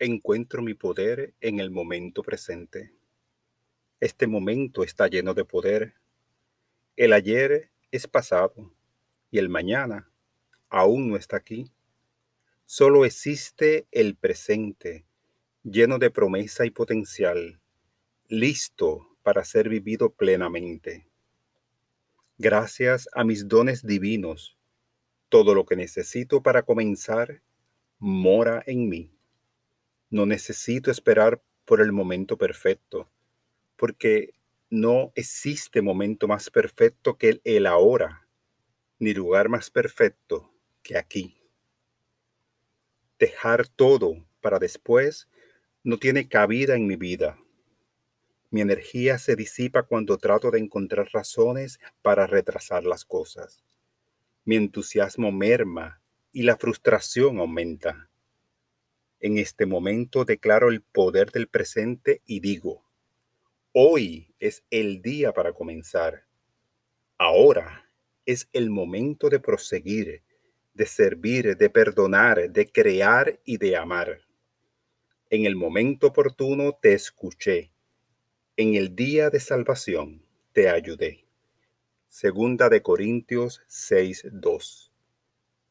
encuentro mi poder en el momento presente. Este momento está lleno de poder. El ayer es pasado y el mañana aún no está aquí. Solo existe el presente, lleno de promesa y potencial, listo para ser vivido plenamente. Gracias a mis dones divinos, todo lo que necesito para comenzar mora en mí. No necesito esperar por el momento perfecto, porque no existe momento más perfecto que el, ahora, ni lugar más perfecto que aquí. Dejar todo para después no tiene cabida en mi vida. Mi energía se disipa cuando trato de encontrar razones para retrasar las cosas. Mi entusiasmo merma y la frustración aumenta. En este momento declaro el poder del presente y digo, hoy es el día para comenzar. Ahora es el momento de proseguir, de servir, de perdonar, de crear y de amar. En el momento oportuno te escuché. En el día de salvación te ayudé. Segunda de Corintios 6:2